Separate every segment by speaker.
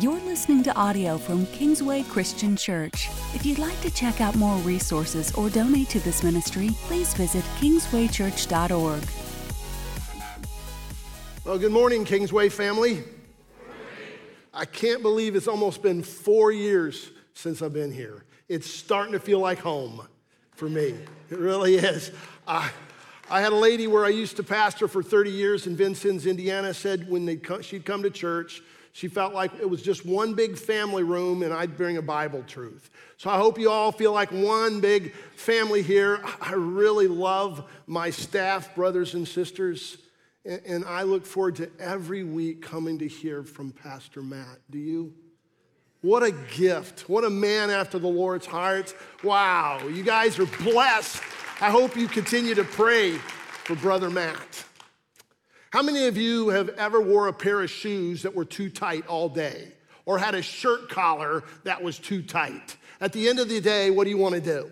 Speaker 1: You're listening to audio from Kingsway Christian Church. If you'd like to check out more resources or donate to this ministry, please visit kingswaychurch.org.
Speaker 2: Well, good morning, Kingsway family. I can't believe it's almost been four years since I've been here. It's starting to feel like home for me. It really is. I, I had a lady where I used to pastor for 30 years in Vincennes, Indiana, said when come, she'd come to church, she felt like it was just one big family room and I'd bring a Bible truth. So I hope you all feel like one big family here. I really love my staff, brothers and sisters, and I look forward to every week coming to hear from Pastor Matt. Do you? What a gift. What a man after the Lord's heart. Wow, you guys are blessed. I hope you continue to pray for Brother Matt. How many of you have ever wore a pair of shoes that were too tight all day or had a shirt collar that was too tight? At the end of the day, what do you want to do?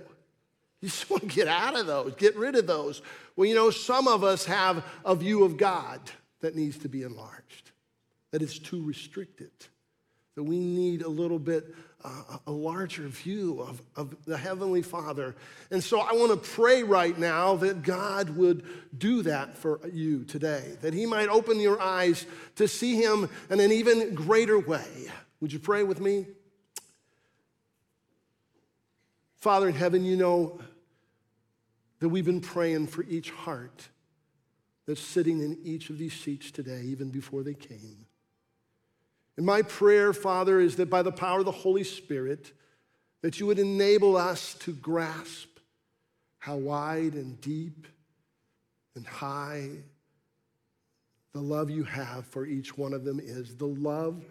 Speaker 2: You just want to get out of those, get rid of those. Well, you know, some of us have a view of God that needs to be enlarged, that is too restricted, that we need a little bit a larger view of, of the Heavenly Father. And so I want to pray right now that God would do that for you today, that He might open your eyes to see Him in an even greater way. Would you pray with me? Father in heaven, you know that we've been praying for each heart that's sitting in each of these seats today, even before they came. And my prayer, Father, is that by the power of the Holy Spirit, that you would enable us to grasp how wide and deep and high the love you have for each one of them is, the love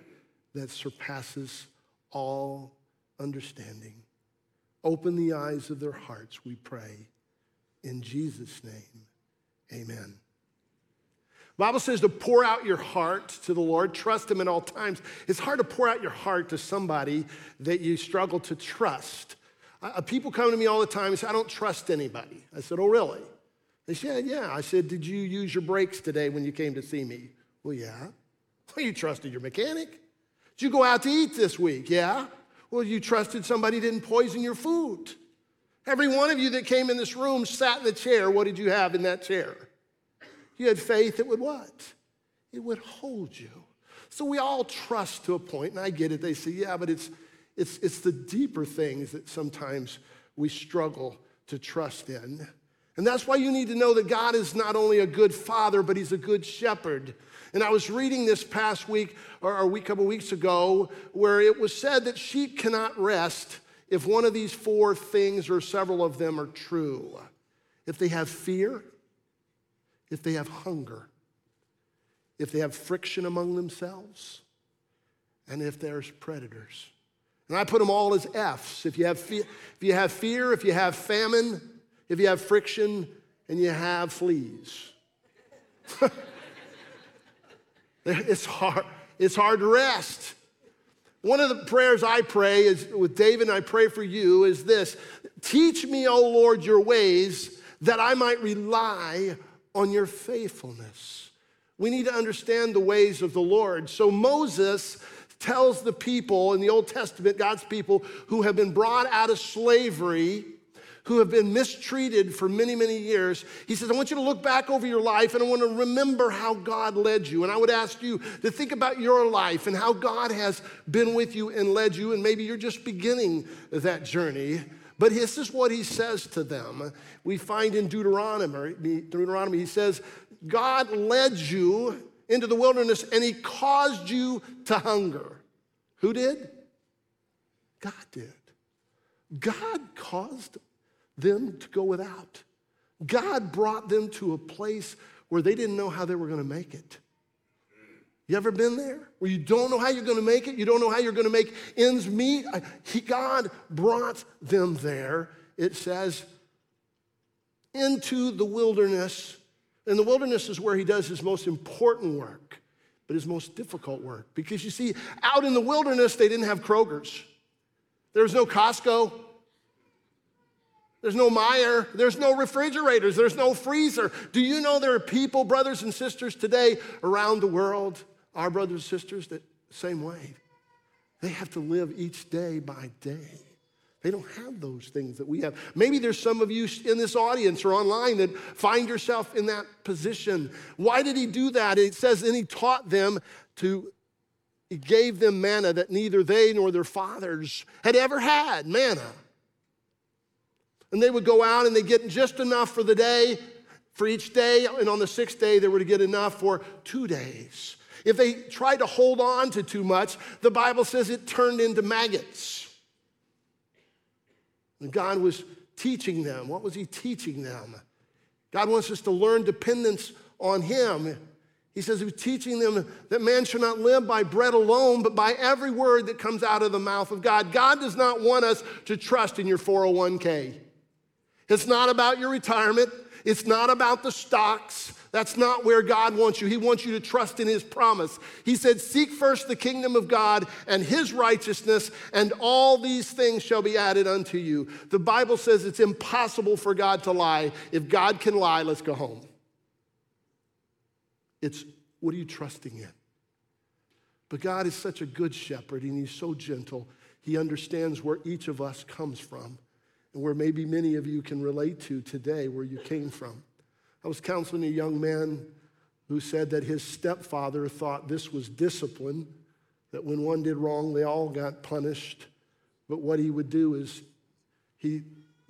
Speaker 2: that surpasses all understanding. Open the eyes of their hearts, we pray. In Jesus' name, amen. Bible says to pour out your heart to the Lord, trust Him at all times. It's hard to pour out your heart to somebody that you struggle to trust. Uh, people come to me all the time and say, I don't trust anybody. I said, Oh, really? They said, Yeah. I said, Did you use your brakes today when you came to see me? Well, yeah. Well, you trusted your mechanic. Did you go out to eat this week? Yeah. Well, you trusted somebody didn't poison your food. Every one of you that came in this room sat in the chair. What did you have in that chair? You had faith it would what? It would hold you. So we all trust to a point, and I get it. They say, yeah, but it's, it's, it's the deeper things that sometimes we struggle to trust in. And that's why you need to know that God is not only a good father, but he's a good shepherd. And I was reading this past week, or a week, couple weeks ago, where it was said that sheep cannot rest if one of these four things or several of them are true. If they have fear, if they have hunger, if they have friction among themselves, and if there's predators. And I put them all as F's. If you have, fe- if you have fear, if you have famine, if you have friction, and you have fleas. it's, hard, it's hard to rest. One of the prayers I pray is with David, I pray for you, is this Teach me, O Lord, your ways that I might rely on your faithfulness. We need to understand the ways of the Lord. So Moses tells the people in the Old Testament, God's people who have been brought out of slavery, who have been mistreated for many, many years, he says, I want you to look back over your life and I want to remember how God led you. And I would ask you to think about your life and how God has been with you and led you. And maybe you're just beginning that journey. But this is what he says to them. We find in Deuteronomy, Deuteronomy, he says, God led you into the wilderness and he caused you to hunger. Who did? God did. God caused them to go without. God brought them to a place where they didn't know how they were going to make it. You ever been there where you don't know how you're going to make it? You don't know how you're going to make ends meet? He, God brought them there, it says, into the wilderness. And the wilderness is where he does his most important work, but his most difficult work. Because you see, out in the wilderness, they didn't have Kroger's, there was no Costco. There's no Meijer. There's no refrigerators. There's no freezer. Do you know there are people, brothers and sisters today around the world our brothers and sisters, that same way. They have to live each day by day. They don't have those things that we have. Maybe there's some of you in this audience or online that find yourself in that position. Why did he do that? It says, and he taught them to, he gave them manna that neither they nor their fathers had ever had manna. And they would go out and they get just enough for the day, for each day, and on the sixth day, they were to get enough for two days. If they tried to hold on to too much, the Bible says it turned into maggots. And God was teaching them. What was He teaching them? God wants us to learn dependence on Him. He says He was teaching them that man should not live by bread alone, but by every word that comes out of the mouth of God. God does not want us to trust in your 401k. It's not about your retirement, it's not about the stocks. That's not where God wants you. He wants you to trust in His promise. He said, Seek first the kingdom of God and His righteousness, and all these things shall be added unto you. The Bible says it's impossible for God to lie. If God can lie, let's go home. It's what are you trusting in? But God is such a good shepherd, and He's so gentle. He understands where each of us comes from, where maybe many of you can relate to today, where you came from. I was counseling a young man who said that his stepfather thought this was discipline, that when one did wrong, they all got punished. But what he would do is he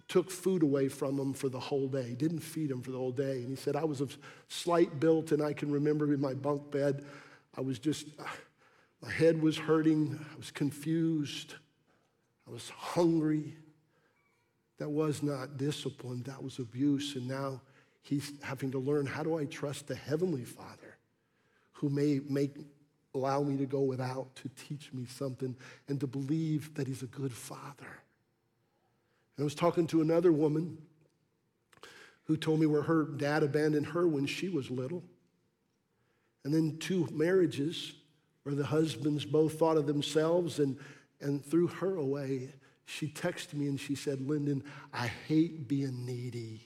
Speaker 2: took food away from him for the whole day. Didn't feed him for the whole day. And he said, I was of slight built, and I can remember in my bunk bed, I was just, my head was hurting, I was confused, I was hungry. That was not discipline, that was abuse. And now he's having to learn how do I trust the Heavenly Father who may make allow me to go without to teach me something and to believe that he's a good father. And I was talking to another woman who told me where her dad abandoned her when she was little. And then two marriages where the husbands both thought of themselves and, and threw her away. She texted me and she said, Lyndon, I hate being needy.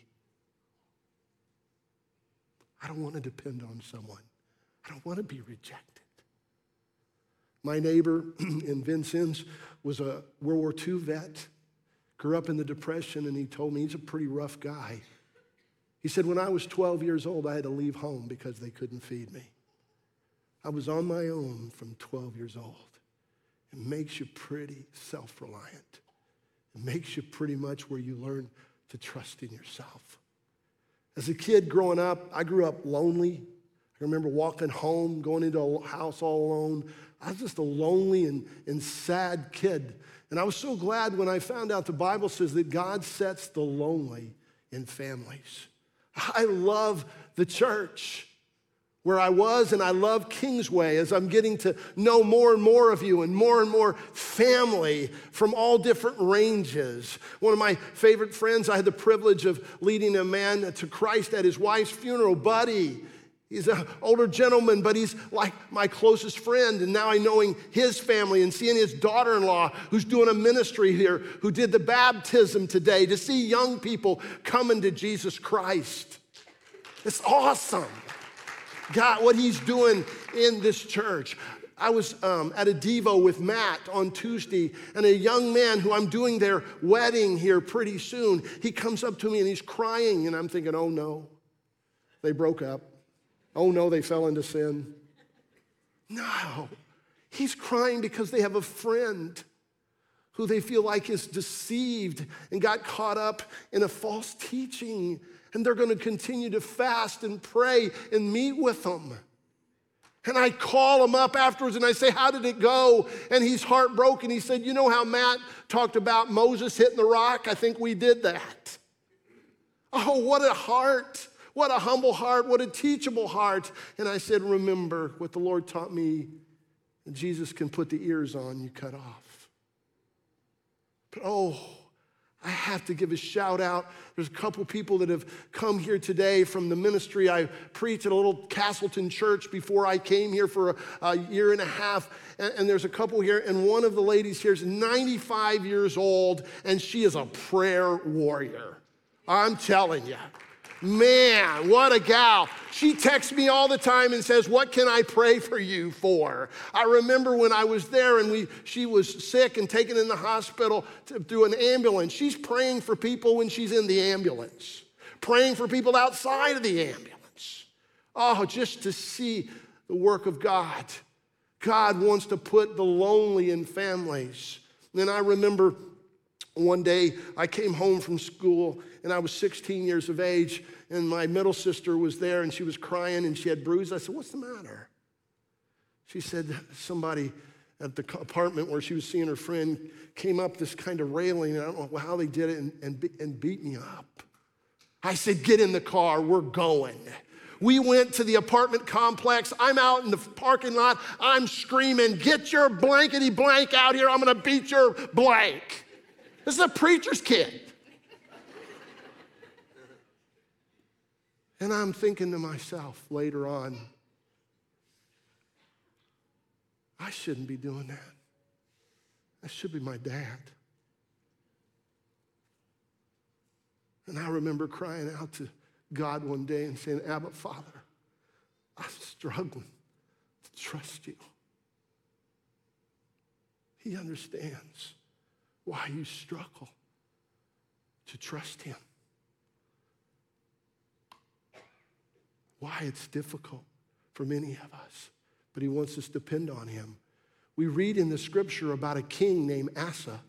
Speaker 2: I don't want to depend on someone. I don't want to be rejected. My neighbor in Vincennes was a World War II vet, grew up in the Depression, and he told me he's a pretty rough guy. He said, When I was 12 years old, I had to leave home because they couldn't feed me. I was on my own from 12 years old. It makes you pretty self reliant. Makes you pretty much where you learn to trust in yourself. As a kid growing up, I grew up lonely. I remember walking home, going into a house all alone. I was just a lonely and, and sad kid. And I was so glad when I found out the Bible says that God sets the lonely in families. I love the church where I was, and I love Kingsway as I'm getting to know more and more of you and more and more family from all different ranges. One of my favorite friends, I had the privilege of leading a man to Christ at his wife's funeral, Buddy. He's an older gentleman, but he's like my closest friend. And now I'm knowing his family and seeing his daughter-in-law who's doing a ministry here, who did the baptism today, to see young people coming to Jesus Christ. It's awesome. God, what He's doing in this church. I was um, at a Devo with Matt on Tuesday, and a young man who I'm doing their wedding here pretty soon, he comes up to me and he's crying, and I'm thinking, oh no, they broke up. Oh no, they fell into sin. No, he's crying because they have a friend who they feel like is deceived and got caught up in a false teaching and they're going to continue to fast and pray and meet with them. And I call him up afterwards and I say, How did it go? And he's heartbroken. He said, You know how Matt talked about Moses hitting the rock? I think we did that. Oh, what a heart. What a humble heart. What a teachable heart. And I said, Remember what the Lord taught me. Jesus can put the ears on you cut off. But oh, I have to give a shout out. There's a couple people that have come here today from the ministry. I preached at a little Castleton church before I came here for a, a year and a half. And, and, there's a couple here, and one of the ladies here is 95 years old, and she is a prayer warrior. I'm telling you. Man, what a gal. She texts me all the time and says, What can I pray for you for? I remember when I was there and we, she was sick and taken in the hospital through an ambulance. She's praying for people when she's in the ambulance, praying for people outside of the ambulance. Oh, just to see the work of God. God wants to put the lonely in families. And I remember one day I came home from school and I was 16 years of age, and my middle sister was there and she was crying and she had bruises. I said, What's the matter? She said, Somebody at the apartment where she was seeing her friend came up this kind of railing, and I don't know how they did it, and, and, and beat me up. I said, Get in the car, we're going. We went to the apartment complex. I'm out in the parking lot. I'm screaming, Get your blankety blank out here. I'm going to beat your blank. This is a preacher's kid. And I'm thinking to myself later on, I shouldn't be doing that. That should be my dad. And I remember crying out to God one day and saying, Abba, Father, I'm struggling to trust you. He understands why you struggle to trust Him. Why it's difficult for many of us, but he wants us to depend on him. We read in the scripture about a king named Asa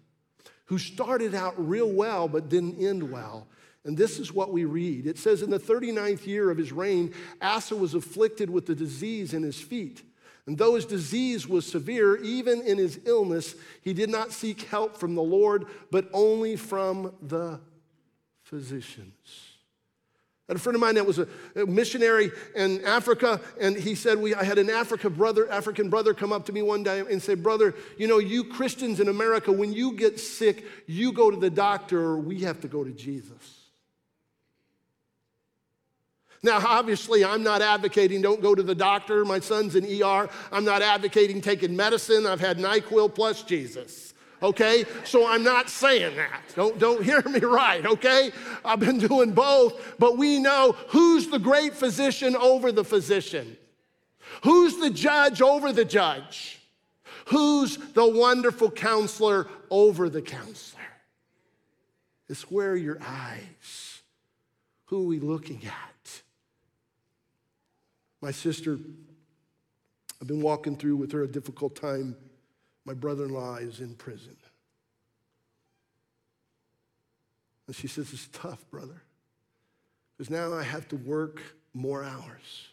Speaker 2: who started out real well but didn't end well. And this is what we read. It says, In the 39th year of his reign, Asa was afflicted with the disease in his feet. And though his disease was severe, even in his illness, he did not seek help from the Lord, but only from the physicians. And a friend of mine that was a, a missionary in Africa, and he said, we, I had an Africa brother, African brother come up to me one day and say, Brother, you know, you Christians in America, when you get sick, you go to the doctor, or we have to go to Jesus. Now, obviously, I'm not advocating don't go to the doctor. My son's in ER. I'm not advocating taking medicine. I've had NyQuil plus Jesus okay? So I'm not saying that. Don't, don't hear me right, okay? I've been doing both, but we know who's the great physician over the physician, who's the judge over the judge, who's the wonderful counselor over the counselor. It's where your eyes, who are we looking at? My sister, I've been walking through with her a difficult time my brother in law is in prison. And she says, It's tough, brother, because now I have to work more hours.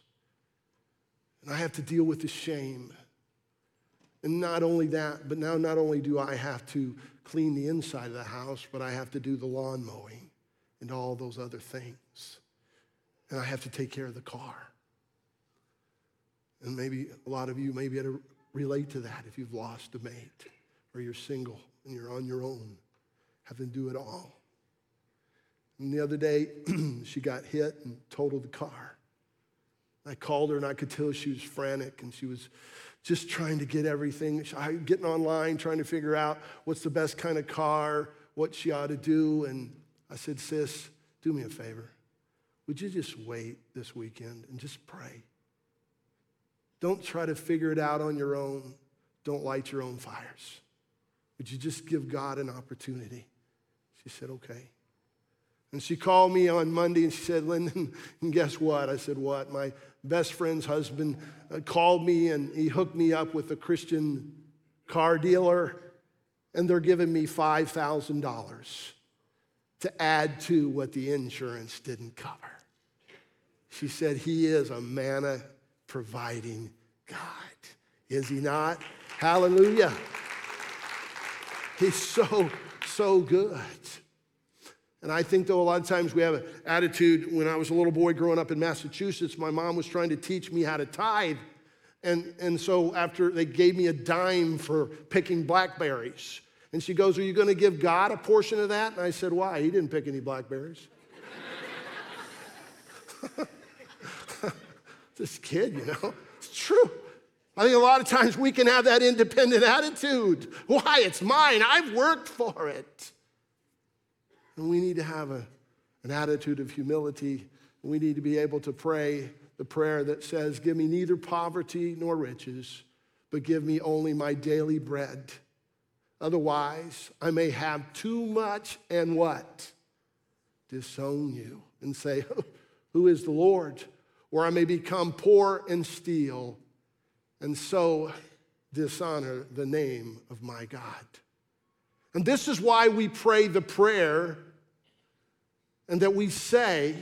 Speaker 2: And I have to deal with the shame. And not only that, but now not only do I have to clean the inside of the house, but I have to do the lawn mowing and all those other things. And I have to take care of the car. And maybe a lot of you may be at a relate to that if you've lost a mate or you're single and you're on your own, having to do it all. And the other day, she got hit and totaled the car. I called her and I could tell she was frantic and she was just trying to get everything, getting online, trying to figure out what's the best kind of car, what she ought to do. And I said, Sis, do me a favor. Would you just wait this weekend and just pray? Don't try to figure it out on your own. Don't light your own fires. Would you just give God an opportunity? She said, okay. And she called me on Monday and she said, Lyndon, and guess what? I said, what? My best friend's husband uh, called me and he hooked me up with a Christian car dealer, and they're giving me $5,000 to add to what the insurance didn't cover. She said, He is a manna providing God. Is he not? Hallelujah. He's so, so good. And I think, though, a lot of times we have an attitude. When I was a little boy growing up in Massachusetts, my mom was trying to teach me how to tithe. And, and so, after they gave me a dime for picking blackberries, and she goes, Are you going to give God a portion of that? And I said, Why? He didn't pick any blackberries. this kid, you know. It's true. I think a lot of times we can have that independent attitude. Why? It's mine. I've worked for it. And we need to have a, an attitude of humility We need to be able to pray the prayer that says, Give me neither poverty nor riches, but give me only my daily bread. Otherwise, I may have too much and what? Disown you and say, Who is the Lord? Or I may become poor and steal, and so dishonor the name of my God. And this is why we pray the prayer and that we say,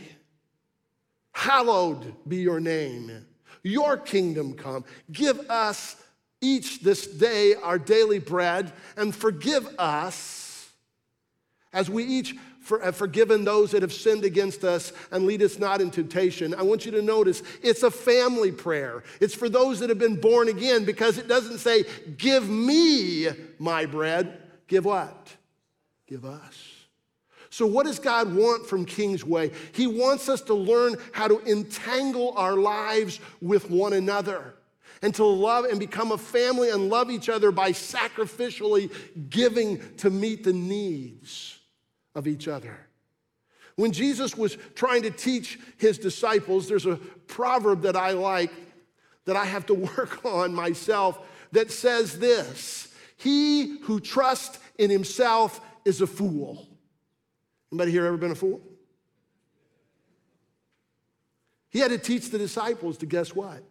Speaker 2: Hallowed be your name, your kingdom come. Give us each this day our daily bread and forgive us as we each have forgiven those that have sinned against us and lead us not in temptation. I want you to notice it's a family prayer. It's for those that have been born again because it doesn't say, Give me my bread. Give what? Give us. So, what does God want from Kingsway? He wants us to learn how to entangle our lives with one another and to love and become a family and love each other by sacrificially giving to meet the needs of each other. When Jesus was trying to teach his disciples, there's a proverb that I like that I have to work on myself that says this He who trusts in himself is a fool. Anybody here ever been a fool? He had to teach the disciples to guess what?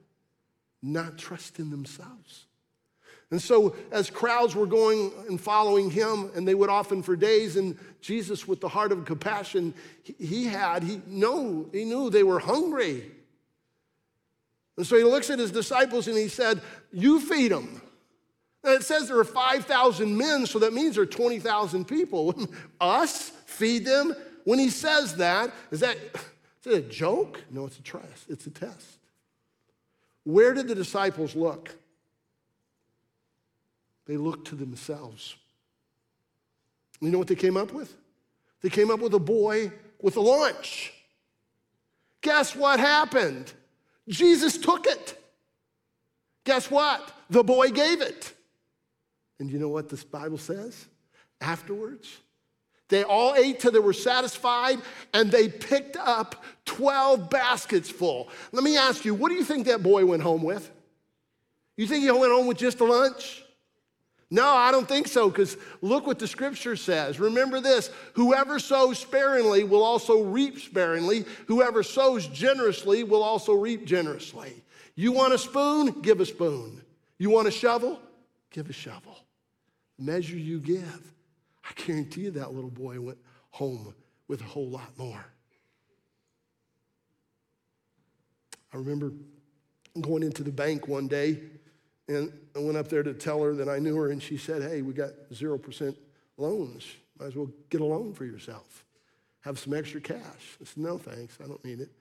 Speaker 2: Not trust in themselves. And so, as crowds were going and following him, and they would often for days, and Jesus, with the heart of compassion he had, he knew, he knew they were hungry. And so he looks at his disciples and he said, You feed them. And it says there are 5,000 men, so that means there are 20,000 people. Us? feed them. When he says that, is that is a joke? No, it's a test. It's a test. Where did the disciples look? They looked to themselves. You know what they came up with? They came up with a boy with a lunch. Guess what happened? Jesus took it. Guess what? The boy gave it. And you know what this Bible says? Afterwards, they all ate till they were satisfied, and they picked up 12 baskets full. Let me ask you, what do you think that boy went home with? You think he went home with just a lunch? No, I don't think so, because look what the scripture says. Remember this whoever sows sparingly will also reap sparingly, whoever sows generously will also reap generously. You want a spoon? Give a spoon. You want a shovel? Give a shovel. Measure you give. I guarantee you that little boy went home with a whole lot more. I remember going into the bank one day and I went up there to tell her that I knew her, and she said, Hey, we got 0% loans. Might as well get a loan for yourself. Have some extra cash. I said, No, thanks. I don't need it.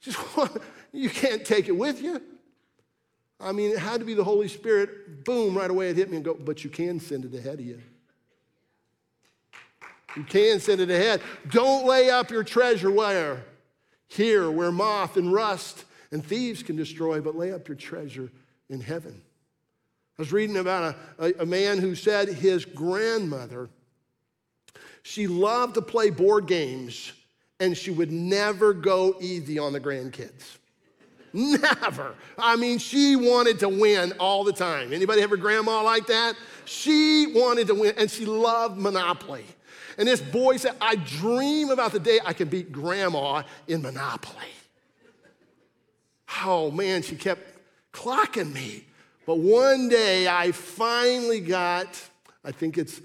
Speaker 2: She said, You can't take it with you. I mean, it had to be the Holy Spirit. Boom, right away it hit me and go, But you can send it ahead of you. You can send it ahead. Don't lay up your treasure where? Here, where moth and rust and thieves can destroy, but lay up your treasure in heaven. I was reading about a, a, a man who said his grandmother, she loved to play board games and she would never go easy on the grandkids. Never. I mean, she wanted to win all the time. Anybody have a grandma like that? She wanted to win and she loved Monopoly. And this boy said, I dream about the day I can beat grandma in Monopoly. Oh man, she kept clocking me. But one day I finally got, I think it's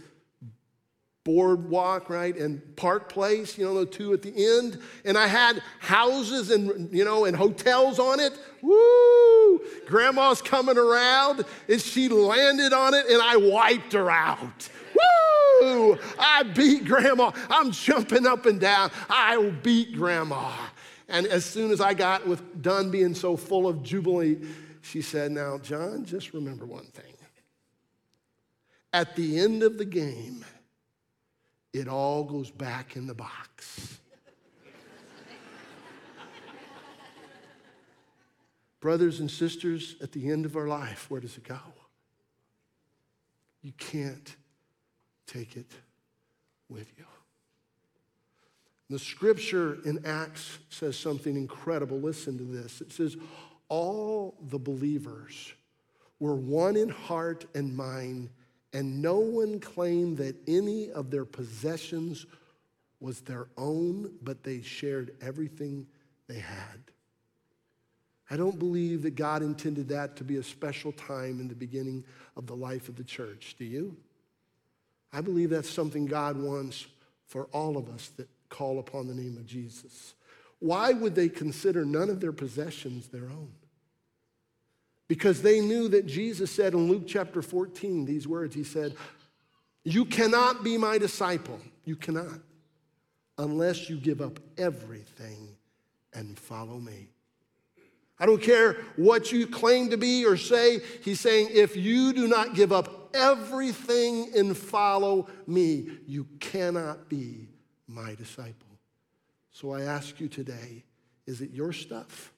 Speaker 2: Boardwalk, right, and Park Place, you know, the two at the end. And I had houses and, you know, and hotels on it. Woo! Grandma's coming around and she landed on it and I wiped her out. Woo! I beat grandma. I'm jumping up and down. I beat grandma. And as soon as I got with done being so full of jubilee, she said, Now, John, just remember one thing. At the end of the game, it all goes back in the box. Brothers and sisters, at the end of our life, where does it go? You can't take it with you. The scripture in Acts says something incredible. Listen to this. It says, All the believers were one in heart and mind, and no one claimed that any of their possessions was their own, but they shared everything they had. I don't believe that God intended that to be a special time in the beginning of the life of the church. Do you? I believe that's something God wants for all of us that call upon the name of Jesus. Why would they consider none of their possessions their own? Because they knew that Jesus said in Luke chapter 14 these words He said, You cannot be my disciple. You cannot unless you give up everything and follow me. I don't care what you claim to be or say. He's saying, if you do not give up everything and follow me, you cannot be my disciple. So I ask you today is it your stuff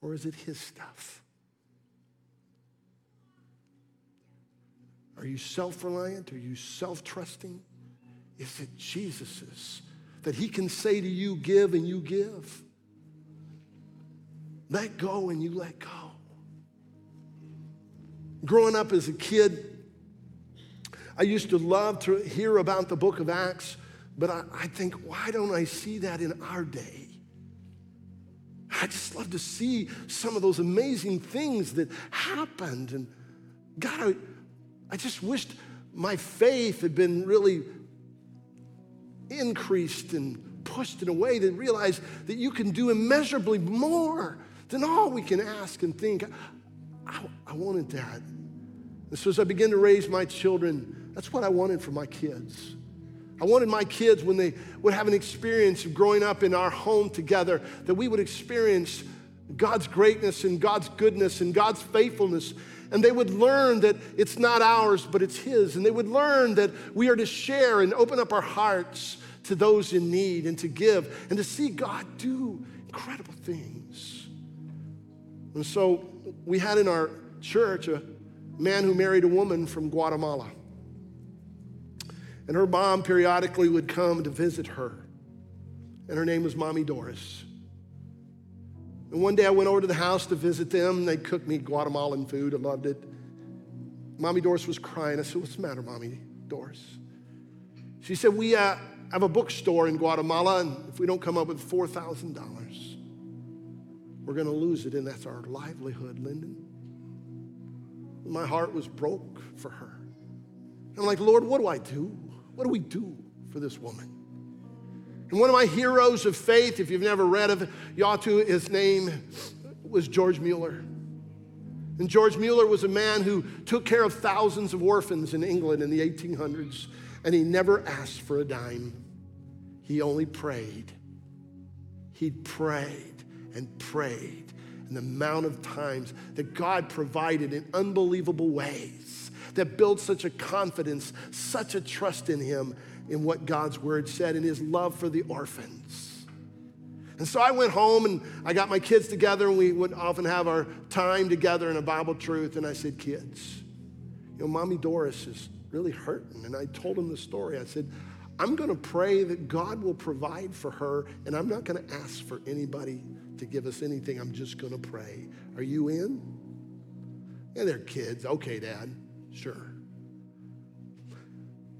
Speaker 2: or is it his stuff? Are you self reliant? Are you self trusting? Is it Jesus's that he can say to you, give and you give? Let go and you let go. Growing up as a kid, I used to love to hear about the book of Acts, but I, I think, why don't I see that in our day? I just love to see some of those amazing things that happened. And God, I, I just wished my faith had been really increased and pushed in a way to realize that you can do immeasurably more than all we can ask and think. I, I wanted that. And so as I began to raise my children, that's what I wanted for my kids. I wanted my kids, when they would have an experience of growing up in our home together, that we would experience God's greatness and God's goodness and God's faithfulness. And they would learn that it's not ours, but it's His. And they would learn that we are to share and open up our hearts to those in need and to give and to see God do incredible things. And so we had in our church a man who married a woman from Guatemala. And her mom periodically would come to visit her. And her name was Mommy Doris. And one day I went over to the house to visit them. They cooked me Guatemalan food. I loved it. Mommy Doris was crying. I said, What's the matter, Mommy Doris? She said, We uh, have a bookstore in Guatemala, and if we don't come up with $4,000, we're going to lose it, and that's our livelihood, Lyndon. My heart was broke for her. I'm like, Lord, what do I do? What do we do for this woman? And one of my heroes of faith, if you've never read of it, you ought to, his name was George Mueller. And George Mueller was a man who took care of thousands of orphans in England in the 1800s, and he never asked for a dime. He only prayed. He prayed and prayed. And the amount of times that God provided in unbelievable ways that built such a confidence, such a trust in him in what God's word said and his love for the orphans. And so I went home and I got my kids together, and we would often have our time together in a Bible truth. And I said, Kids, you know, Mommy Doris is really hurting. And I told them the story. I said, I'm going to pray that God will provide for her, and I'm not going to ask for anybody to give us anything. I'm just going to pray. Are you in? Yeah, they're kids. Okay, Dad. Sure.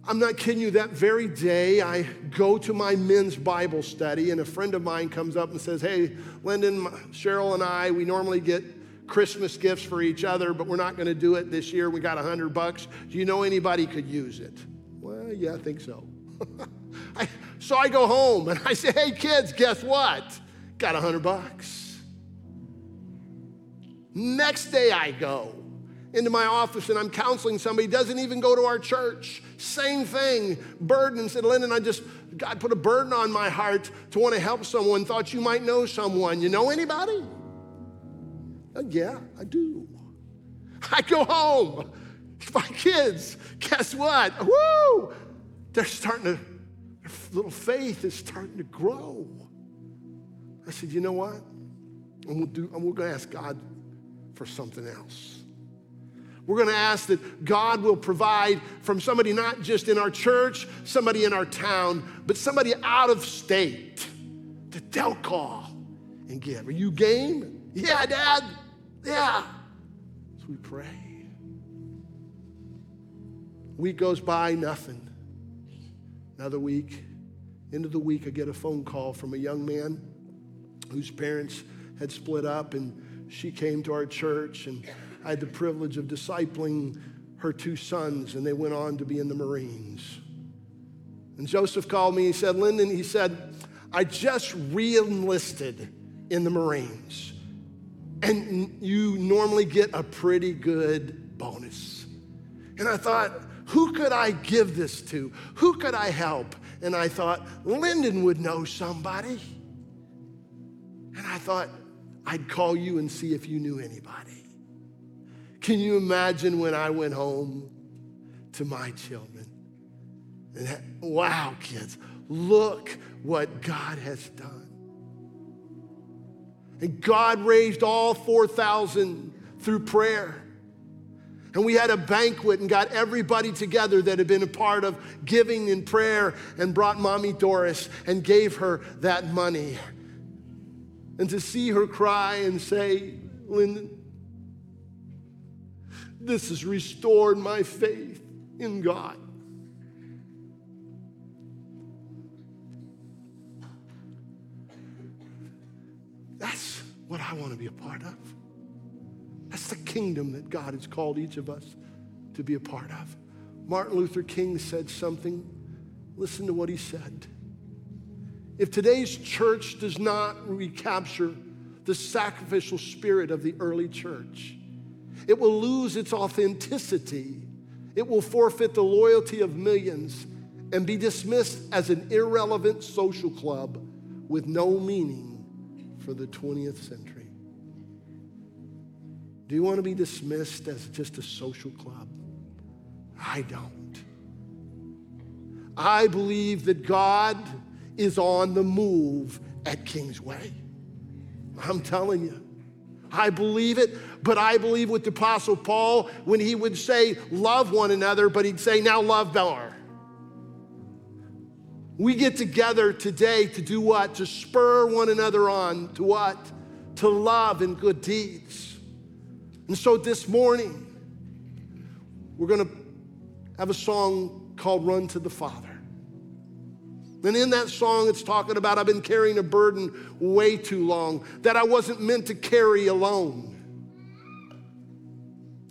Speaker 2: I'm not kidding you. That very day, I go to my men's Bible study, and a friend of mine comes up and says, Hey, Lyndon, Cheryl, and I, we normally get Christmas gifts for each other, but we're not going to do it this year. We got a hundred bucks. Do you know anybody could use it? Well, yeah, I think so. I, so I go home and I say, Hey, kids, guess what? Got a hundred bucks. Next day I go into my office and I'm counseling somebody, doesn't even go to our church. Same thing, burden. Said, Lyndon, I just, God put a burden on my heart to want to help someone. Thought you might know someone. You know anybody? Uh, yeah, I do. I go home. My kids, guess what? Woo! They're starting to, their little faith is starting to grow. I said, you know what? And we'll do, and we're going to ask God for something else. We're going to ask that God will provide from somebody not just in our church, somebody in our town, but somebody out of state that they'll call and give. Are you game? Yeah, Dad. Yeah. So we pray. Week goes by, nothing. Another week. End of the week, I get a phone call from a young man whose parents had split up, and she came to our church, and I had the privilege of discipling her two sons, and they went on to be in the Marines. And Joseph called me, he said, Lyndon, he said, I just re enlisted in the Marines, and you normally get a pretty good bonus. And I thought, who could I give this to? Who could I help? And I thought, Lyndon would know somebody. And I thought, I'd call you and see if you knew anybody. Can you imagine when I went home to my children? And wow, kids, look what God has done. And God raised all 4,000 through prayer. And we had a banquet and got everybody together that had been a part of giving in prayer and brought Mommy Doris and gave her that money. And to see her cry and say, Lyndon, this has restored my faith in God. That's what I want to be a part of. That's the kingdom that God has called each of us to be a part of. Martin Luther King said something. Listen to what he said. If today's church does not recapture the sacrificial spirit of the early church, it will lose its authenticity. It will forfeit the loyalty of millions and be dismissed as an irrelevant social club with no meaning for the 20th century. Do you want to be dismissed as just a social club? I don't. I believe that God is on the move at Kingsway. I'm telling you. I believe it, but I believe with the Apostle Paul when he would say, Love one another, but he'd say, Now love more. We get together today to do what? To spur one another on. To what? To love and good deeds. And so this morning, we're going to have a song called Run to the Father. And in that song, it's talking about I've been carrying a burden way too long that I wasn't meant to carry alone.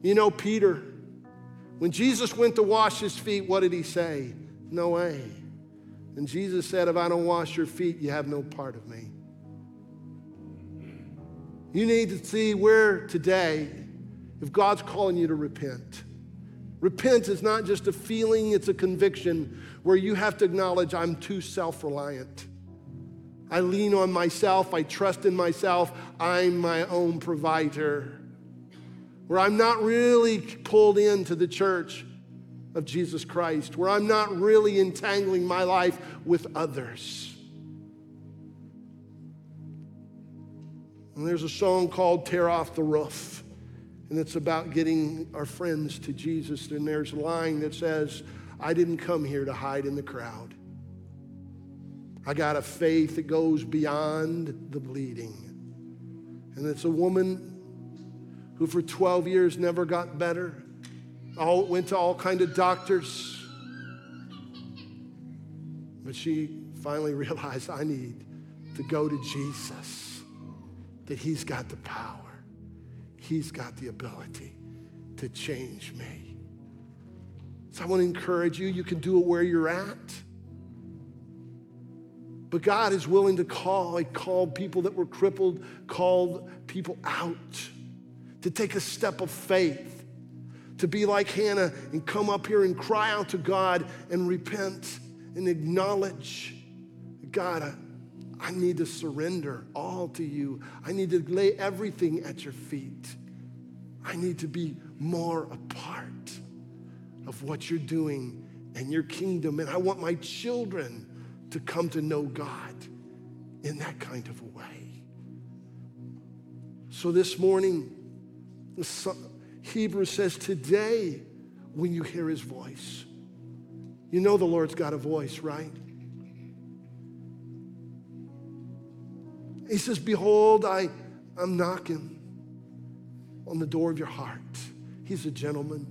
Speaker 2: You know, Peter, when Jesus went to wash his feet, what did he say? No way. And Jesus said, If I don't wash your feet, you have no part of me. You need to see where today if God's calling you to repent. Repent is not just a feeling, it's a conviction where you have to acknowledge I'm too self reliant. I lean on myself, I trust in myself, I'm my own provider. Where I'm not really pulled into the church of Jesus Christ, where I'm not really entangling my life with others. And there's a song called Tear Off the Roof and it's about getting our friends to Jesus. And there's a line that says, I didn't come here to hide in the crowd. I got a faith that goes beyond the bleeding. And it's a woman who for 12 years never got better. All, went to all kind of doctors. But she finally realized I need to go to Jesus, that he's got the power. He's got the ability to change me. So I want to encourage you, you can do it where you're at. But God is willing to call. He called people that were crippled, called people out to take a step of faith, to be like Hannah and come up here and cry out to God and repent and acknowledge God, I need to surrender all to you. I need to lay everything at your feet. I need to be more a part of what you're doing and your kingdom. And I want my children to come to know God in that kind of a way. So this morning, Hebrews says, Today, when you hear his voice, you know the Lord's got a voice, right? He says, Behold, I, I'm knocking on the door of your heart. He's a gentleman.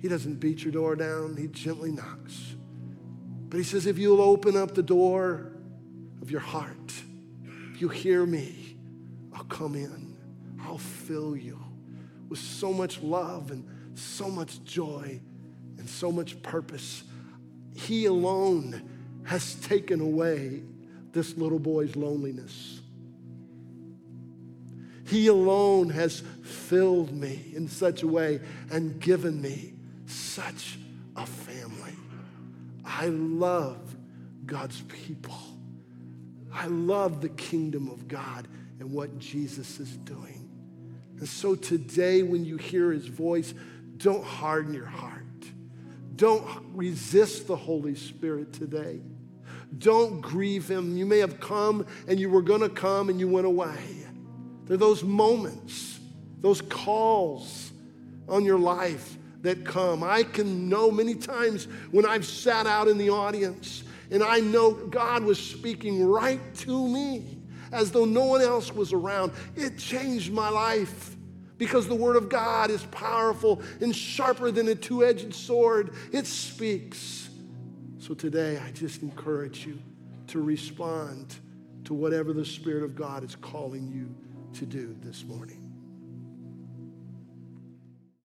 Speaker 2: He doesn't beat your door down, he gently knocks. But he says, If you'll open up the door of your heart, if you hear me, I'll come in. I'll fill you with so much love and so much joy and so much purpose. He alone has taken away this little boy's loneliness. He alone has filled me in such a way and given me such a family. I love God's people. I love the kingdom of God and what Jesus is doing. And so today, when you hear his voice, don't harden your heart. Don't resist the Holy Spirit today. Don't grieve him. You may have come and you were going to come and you went away. There are those moments, those calls on your life that come. I can know many times when I've sat out in the audience and I know God was speaking right to me as though no one else was around. It changed my life because the Word of God is powerful and sharper than a two edged sword. It speaks. So today, I just encourage you to respond to whatever the Spirit of God is calling you to do this morning.